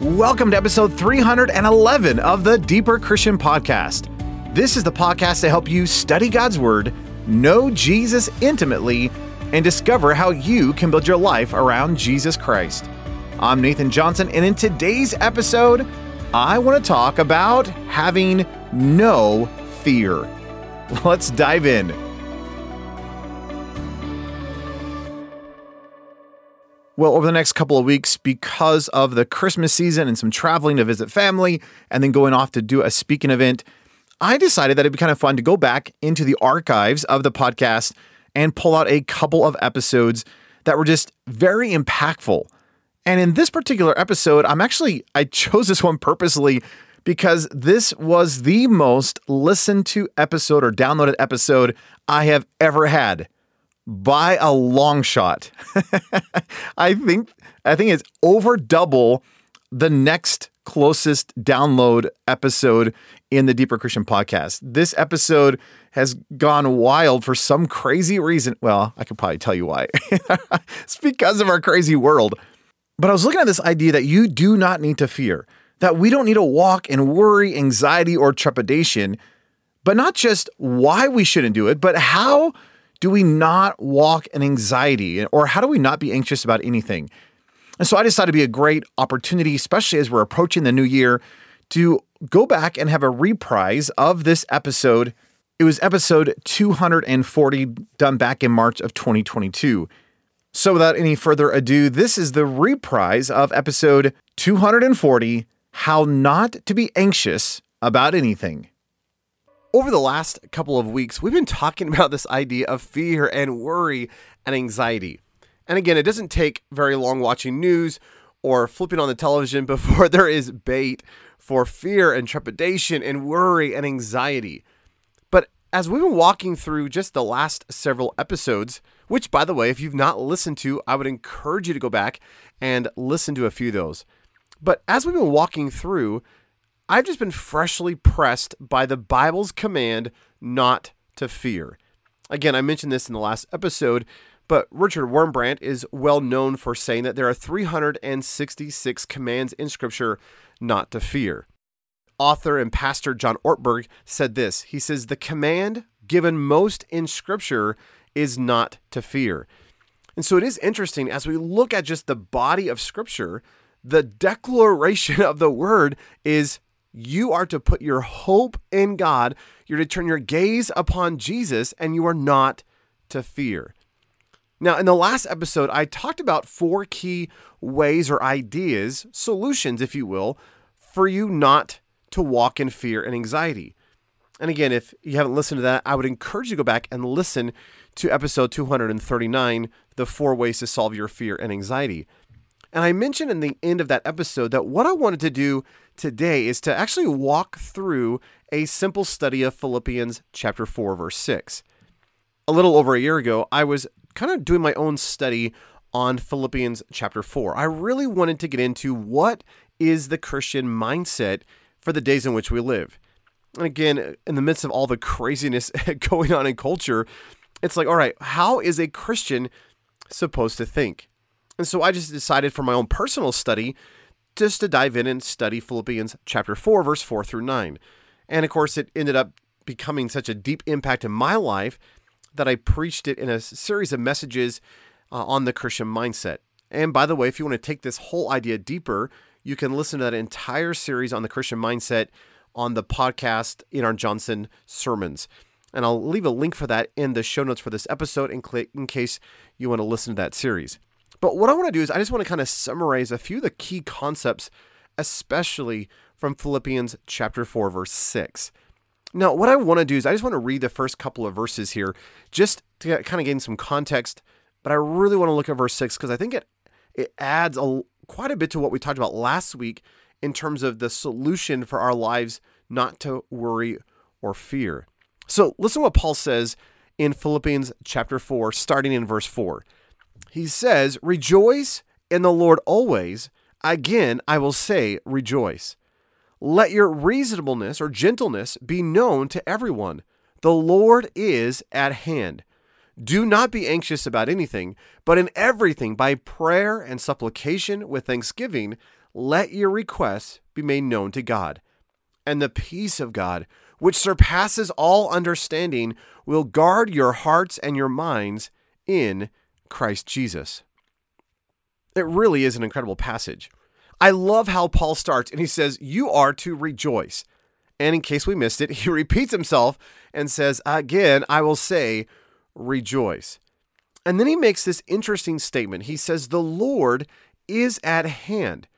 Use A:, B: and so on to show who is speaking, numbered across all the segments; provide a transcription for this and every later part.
A: Welcome to episode 311 of the Deeper Christian Podcast. This is the podcast to help you study God's Word, know Jesus intimately, and discover how you can build your life around Jesus Christ. I'm Nathan Johnson, and in today's episode, I want to talk about having no fear. Let's dive in. Well, over the next couple of weeks, because of the Christmas season and some traveling to visit family and then going off to do a speaking event, I decided that it'd be kind of fun to go back into the archives of the podcast and pull out a couple of episodes that were just very impactful. And in this particular episode, I'm actually, I chose this one purposely because this was the most listened to episode or downloaded episode I have ever had by a long shot. I think I think it's over double the next closest download episode in the Deeper Christian podcast. This episode has gone wild for some crazy reason. Well, I could probably tell you why. it's because of our crazy world. But I was looking at this idea that you do not need to fear, that we don't need to walk in worry, anxiety, or trepidation, but not just why we shouldn't do it, but how do we not walk in anxiety or how do we not be anxious about anything? And so I decided to be a great opportunity, especially as we're approaching the new year, to go back and have a reprise of this episode. It was episode 240, done back in March of 2022. So without any further ado, this is the reprise of episode 240 How Not to Be Anxious About Anything. Over the last couple of weeks, we've been talking about this idea of fear and worry and anxiety. And again, it doesn't take very long watching news or flipping on the television before there is bait for fear and trepidation and worry and anxiety. But as we've been walking through just the last several episodes, which by the way, if you've not listened to, I would encourage you to go back and listen to a few of those. But as we've been walking through, I've just been freshly pressed by the Bible's command not to fear. Again, I mentioned this in the last episode, but Richard Wurmbrand is well known for saying that there are 366 commands in Scripture not to fear. Author and pastor John Ortberg said this He says, The command given most in Scripture is not to fear. And so it is interesting as we look at just the body of Scripture, the declaration of the word is you are to put your hope in God. You're to turn your gaze upon Jesus, and you are not to fear. Now, in the last episode, I talked about four key ways or ideas, solutions, if you will, for you not to walk in fear and anxiety. And again, if you haven't listened to that, I would encourage you to go back and listen to episode 239 The Four Ways to Solve Your Fear and Anxiety. And I mentioned in the end of that episode that what I wanted to do today is to actually walk through a simple study of Philippians chapter 4 verse 6. A little over a year ago, I was kind of doing my own study on Philippians chapter 4. I really wanted to get into what is the Christian mindset for the days in which we live. And again, in the midst of all the craziness going on in culture, it's like, all right, how is a Christian supposed to think? And so I just decided for my own personal study just to dive in and study Philippians chapter 4, verse 4 through 9. And of course, it ended up becoming such a deep impact in my life that I preached it in a series of messages uh, on the Christian mindset. And by the way, if you want to take this whole idea deeper, you can listen to that entire series on the Christian mindset on the podcast in our Johnson sermons. And I'll leave a link for that in the show notes for this episode in, in case you want to listen to that series. But what I want to do is I just want to kind of summarize a few of the key concepts, especially from Philippians chapter 4, verse 6. Now, what I want to do is I just want to read the first couple of verses here just to kind of gain some context, but I really want to look at verse 6 because I think it it adds a quite a bit to what we talked about last week in terms of the solution for our lives not to worry or fear. So, listen to what Paul says in Philippians chapter 4 starting in verse 4 he says, Rejoice in the Lord always. Again, I will say, Rejoice. Let your reasonableness or gentleness be known to everyone. The Lord is at hand. Do not be anxious about anything, but in everything, by prayer and supplication with thanksgiving,
B: let your requests be made known to God. And the peace of God, which surpasses all understanding, will guard your hearts and your minds in Christ Jesus. It really is an incredible passage. I love how Paul starts and he says, You are to rejoice. And in case we missed it, he repeats himself and says, Again, I will say, rejoice. And then he makes this interesting statement. He says, The Lord is at hand.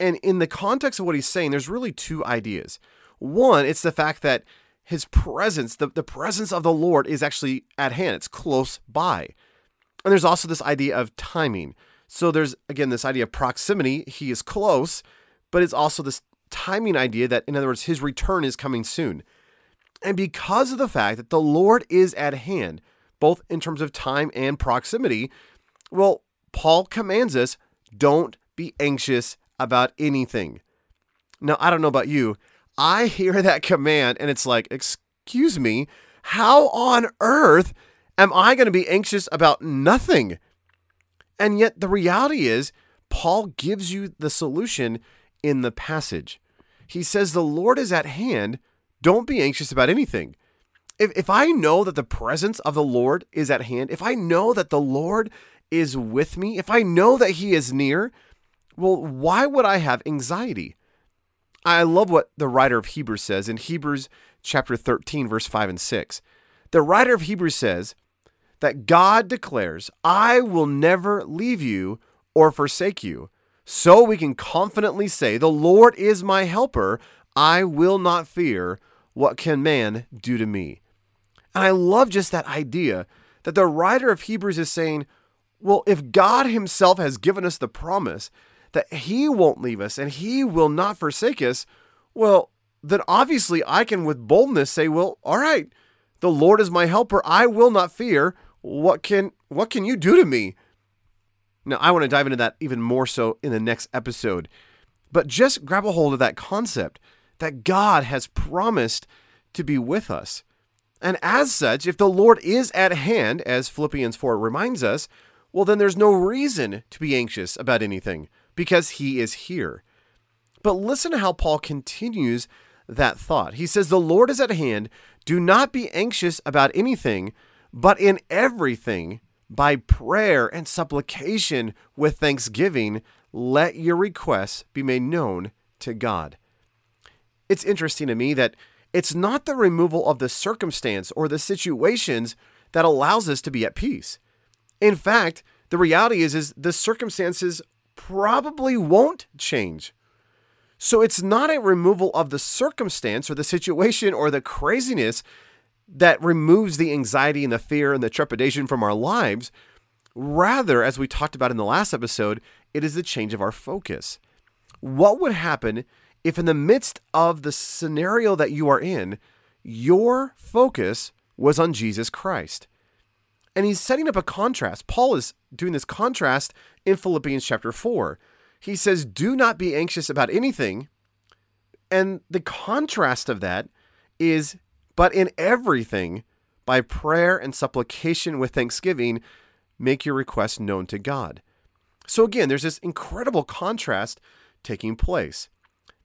B: And in the context of what he's saying, there's really two ideas. One, it's the fact that his presence, the, the presence of the Lord is actually at hand, it's close by. And there's also this idea of timing. So there's, again, this idea of proximity. He is close, but it's also this timing idea that, in other words, his return is coming soon. And because of the fact that the Lord is at hand, both in terms of time and proximity, well, Paul commands us don't be anxious about anything. Now, I don't know about you. I hear that command and it's like, excuse me, how on earth am I going to be anxious about nothing? And yet, the reality is, Paul gives you the solution in the passage. He says, The Lord is at hand. Don't be anxious about anything. If, if I know that the presence of the Lord is at hand, if I know that the Lord is with me, if I know that He is near, well, why would I have anxiety? I love what the writer of Hebrews says in Hebrews chapter 13, verse 5 and 6. The writer of Hebrews says that God declares, I will never leave you or forsake you. So we can confidently say, The Lord is my helper. I will not fear. What can man do to me? And I love just that idea that the writer of Hebrews is saying, well, if God Himself has given us the promise that He won't leave us and He will not forsake us, well, then obviously I can with boldness say, well, all right, the Lord is my helper. I will not fear. What can what can you do to me? Now, I want to dive into that even more so in the next episode. But just grab a hold of that concept that God has promised to be with us. And as such, if the Lord is at hand, as Philippians 4 reminds us, well, then there's no reason to be anxious about anything because he is here. But listen to how Paul continues that thought. He says, The Lord is at hand. Do not be anxious about anything, but in everything, by prayer and supplication with thanksgiving, let your requests be made known to God. It's interesting to me that it's not the removal of the circumstance or the situations that allows us to be at peace. In fact, the reality is is the circumstances probably won't change. So it's not a removal of the circumstance or the situation or the craziness that removes the anxiety and the fear and the trepidation from our lives. Rather, as we talked about in the last episode, it is the change of our focus. What would happen if, in the midst of the scenario that you are in, your focus was on Jesus Christ? And he's setting up a contrast. Paul is doing this contrast in Philippians chapter 4. He says, Do not be anxious about anything. And the contrast of that is but in everything, by prayer and supplication with thanksgiving, make your requests known to God. So again, there's this incredible contrast taking place.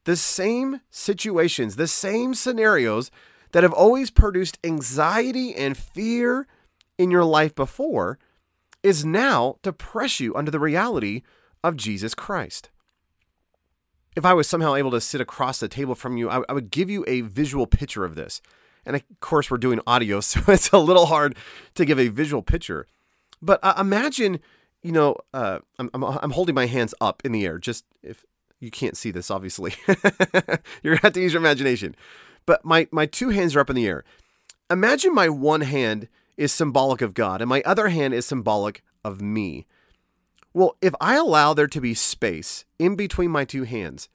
B: The same situations, the same scenarios that have always produced anxiety and fear in your life before is now to press you under the reality of Jesus Christ. If I was somehow able to sit across the table from you, I would give you a visual picture of this. And of course, we're doing audio, so it's a little hard to give a visual picture. But uh, imagine, you know, uh, I'm, I'm, I'm holding my hands up in the air. Just if you can't see this, obviously, you're gonna have to use your imagination. But my my two hands are up in the air. Imagine my one hand is symbolic of God and my other hand is symbolic of me. Well, if I allow there to be space in between my two hands,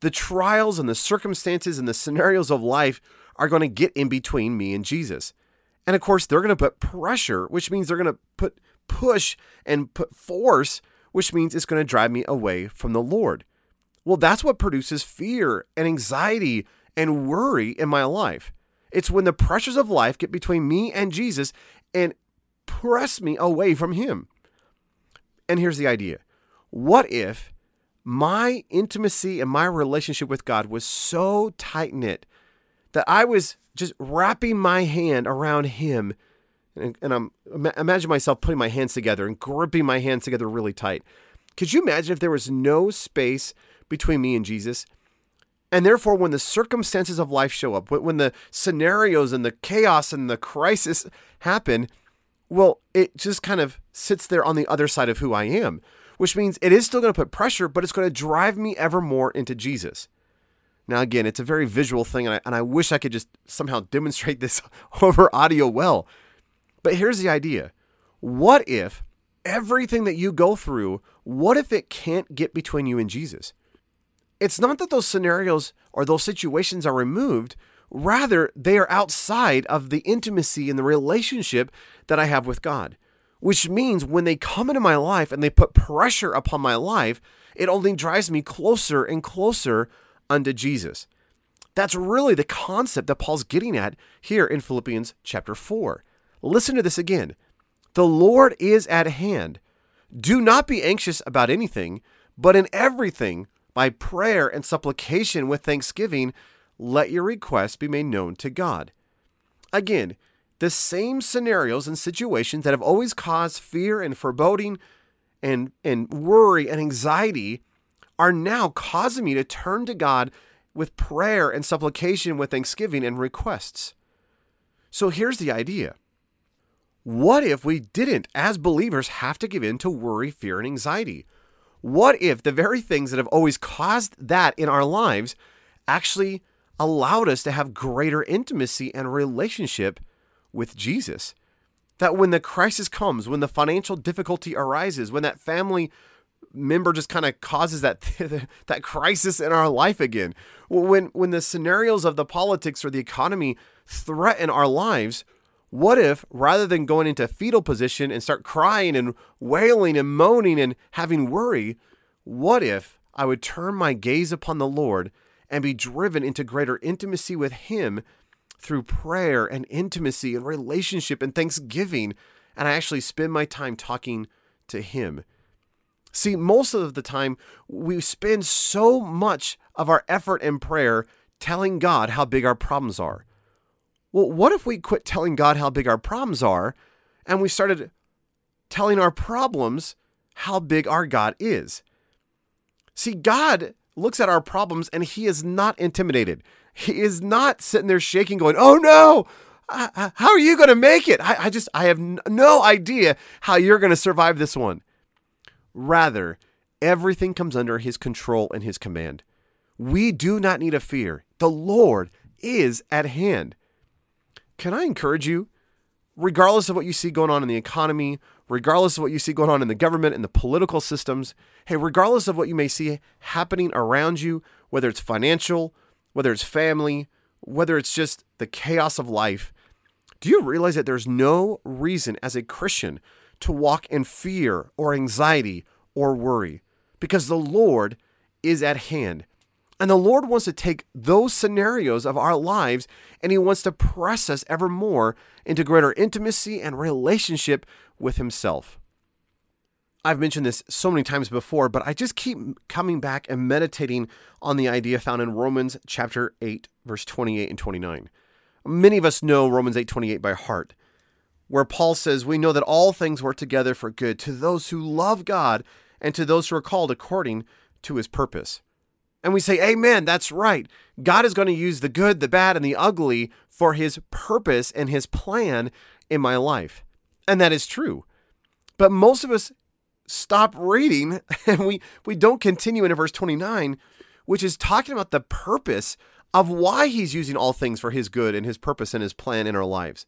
B: the trials and the circumstances and the scenarios of life are going to get in between me and Jesus. And of course, they're going to put pressure, which means they're going to put push and put force, which means it's going to drive me away from the Lord. Well, that's what produces fear and anxiety and worry in my life. It's when the pressures of life get between me and Jesus and press me away from Him. And here's the idea what if my intimacy and my relationship with God was so tight knit that I was just wrapping my hand around Him. And, and I'm imagine myself putting my hands together and gripping my hands together really tight. Could you imagine if there was no space between me and Jesus? And therefore, when the circumstances of life show up, when the scenarios and the chaos and the crisis happen, well, it just kind of sits there on the other side of who I am, which means it is still going to put pressure, but it's going to drive me ever more into Jesus. Now, again, it's a very visual thing, and I, and I wish I could just somehow demonstrate this over audio well. But here's the idea What if everything that you go through, what if it can't get between you and Jesus? It's not that those scenarios or those situations are removed, rather, they are outside of the intimacy and the relationship that I have with God. Which means when they come into my life and they put pressure upon my life, it only drives me closer and closer unto Jesus. That's really the concept that Paul's getting at here in Philippians chapter 4. Listen to this again. The Lord is at hand. Do not be anxious about anything, but in everything, by prayer and supplication with thanksgiving, let your requests be made known to God. Again, the same scenarios and situations that have always caused fear and foreboding and, and worry and anxiety are now causing me to turn to God with prayer and supplication with thanksgiving and requests. So here's the idea. What if we didn't, as believers, have to give in to worry, fear, and anxiety? What if the very things that have always caused that in our lives actually allowed us to have greater intimacy and relationship with Jesus? That when the crisis comes, when the financial difficulty arises, when that family member just kind of causes that that crisis in our life again, when when the scenarios of the politics or the economy threaten our lives, what if rather than going into fetal position and start crying and wailing and moaning and having worry, what if I would turn my gaze upon the Lord and be driven into greater intimacy with Him through prayer and intimacy and relationship and thanksgiving, and I actually spend my time talking to Him? See, most of the time, we spend so much of our effort in prayer telling God how big our problems are. Well, what if we quit telling God how big our problems are and we started telling our problems how big our God is? See, God looks at our problems and he is not intimidated. He is not sitting there shaking, going, Oh no, how are you going to make it? I, I just, I have no idea how you're going to survive this one. Rather, everything comes under his control and his command. We do not need a fear. The Lord is at hand. Can I encourage you, regardless of what you see going on in the economy, regardless of what you see going on in the government and the political systems, hey, regardless of what you may see happening around you, whether it's financial, whether it's family, whether it's just the chaos of life, do you realize that there's no reason as a Christian to walk in fear or anxiety or worry? Because the Lord is at hand. And the Lord wants to take those scenarios of our lives and He wants to press us ever more into greater intimacy and relationship with Himself. I've mentioned this so many times before, but I just keep coming back and meditating on the idea found in Romans chapter 8, verse 28 and 29. Many of us know Romans 8:28 by heart, where Paul says, "We know that all things work together for good to those who love God and to those who are called according to his purpose." And we say, Amen, that's right. God is going to use the good, the bad, and the ugly for his purpose and his plan in my life. And that is true. But most of us stop reading and we, we don't continue into verse 29, which is talking about the purpose of why he's using all things for his good and his purpose and his plan in our lives.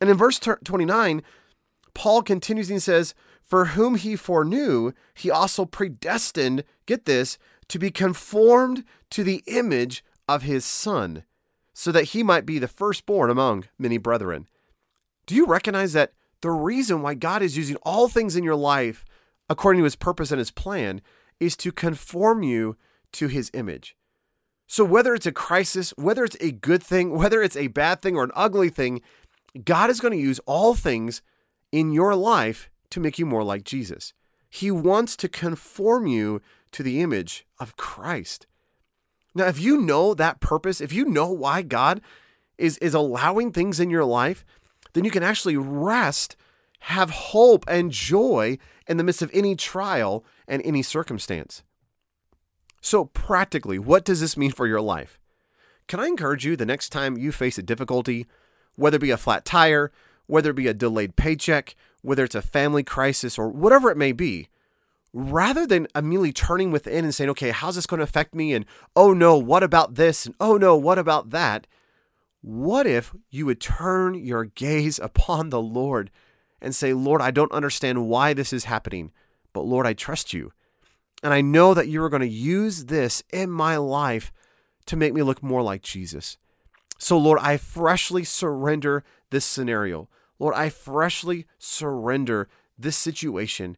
B: And in verse 29, Paul continues and says, For whom he foreknew, he also predestined, get this, to be conformed to the image of his Son, so that he might be the firstborn among many brethren. Do you recognize that the reason why God is using all things in your life according to his purpose and his plan is to conform you to his image? So, whether it's a crisis, whether it's a good thing, whether it's a bad thing or an ugly thing, God is going to use all things in your life to make you more like Jesus. He wants to conform you to the image of Christ. Now, if you know that purpose, if you know why God is, is allowing things in your life, then you can actually rest, have hope and joy in the midst of any trial and any circumstance. So, practically, what does this mean for your life? Can I encourage you the next time you face a difficulty, whether it be a flat tire, whether it be a delayed paycheck, whether it's a family crisis, or whatever it may be, rather than immediately turning within and saying, okay, how's this going to affect me? And oh no, what about this? And oh no, what about that? What if you would turn your gaze upon the Lord and say, Lord, I don't understand why this is happening, but Lord, I trust you. And I know that you are going to use this in my life to make me look more like Jesus. So, Lord, I freshly surrender this scenario. Lord, I freshly surrender this situation.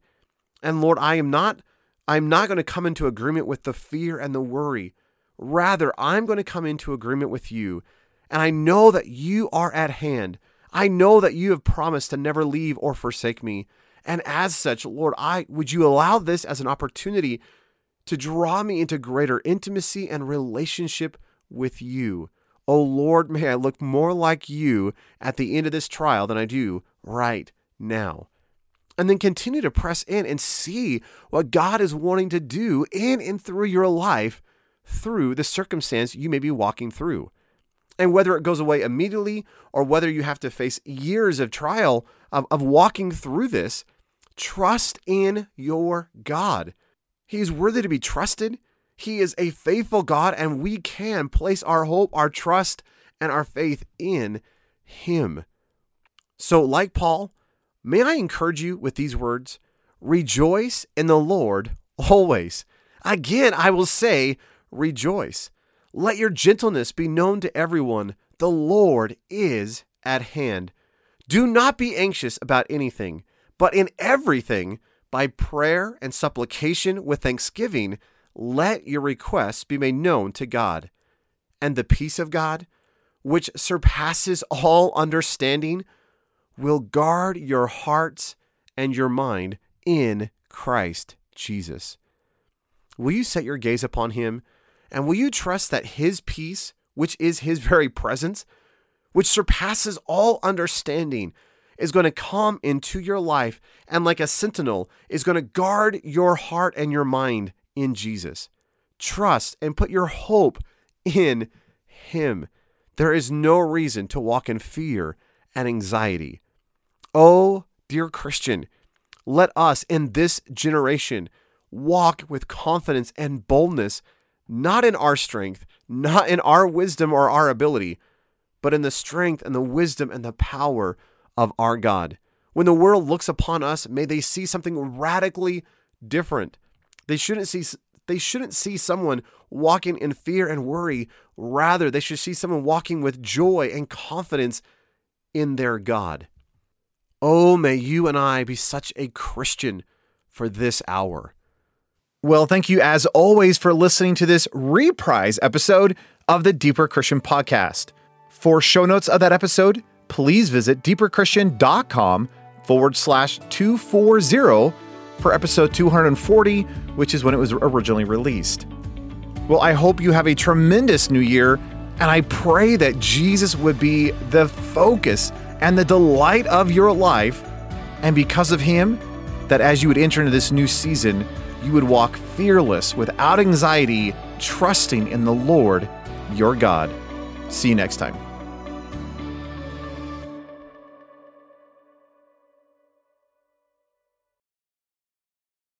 B: And Lord, I am not I'm not going to come into agreement with the fear and the worry. Rather, I'm going to come into agreement with you. And I know that you are at hand. I know that you have promised to never leave or forsake me. And as such, Lord, I would you allow this as an opportunity to draw me into greater intimacy and relationship with you. Oh Lord, may I look more like you at the end of this trial than I do right now. And then continue to press in and see what God is wanting to do in and through your life through the circumstance you may be walking through. And whether it goes away immediately or whether you have to face years of trial of, of walking through this, trust in your God. He is worthy to be trusted. He is a faithful God, and we can place our hope, our trust, and our faith in Him. So, like Paul, may I encourage you with these words Rejoice in the Lord always. Again, I will say, Rejoice. Let your gentleness be known to everyone. The Lord is at hand. Do not be anxious about anything, but in everything, by prayer and supplication with thanksgiving, let your requests be made known to God. And the peace of God, which surpasses all understanding, will guard your hearts and your mind in Christ Jesus. Will you set your gaze upon him? And will you trust that his peace, which is his very presence, which surpasses all understanding, is going to come into your life and, like a sentinel, is going to guard your heart and your mind in Jesus. Trust and put your hope in Him. There is no reason to walk in fear and anxiety. Oh, dear Christian, let us in this generation walk with confidence and boldness, not in our strength, not in our wisdom or our ability, but in the strength and the wisdom and the power of our God. When the world looks upon us, may they see something radically different. They shouldn't see they shouldn't see someone walking in fear and worry. Rather, they should see someone walking with joy and confidence in their God. Oh, may you and I be such a Christian for this hour.
A: Well, thank you as always for listening to this reprise episode of the Deeper Christian Podcast. For show notes of that episode, please visit deeperchristian.com forward slash 240 for episode 240, which is when it was originally released. Well, I hope you have a tremendous new year, and I pray that Jesus would be the focus and the delight of your life. And because of him, that as you would enter into this new season, you would walk fearless, without anxiety, trusting in the Lord your God. See you next time.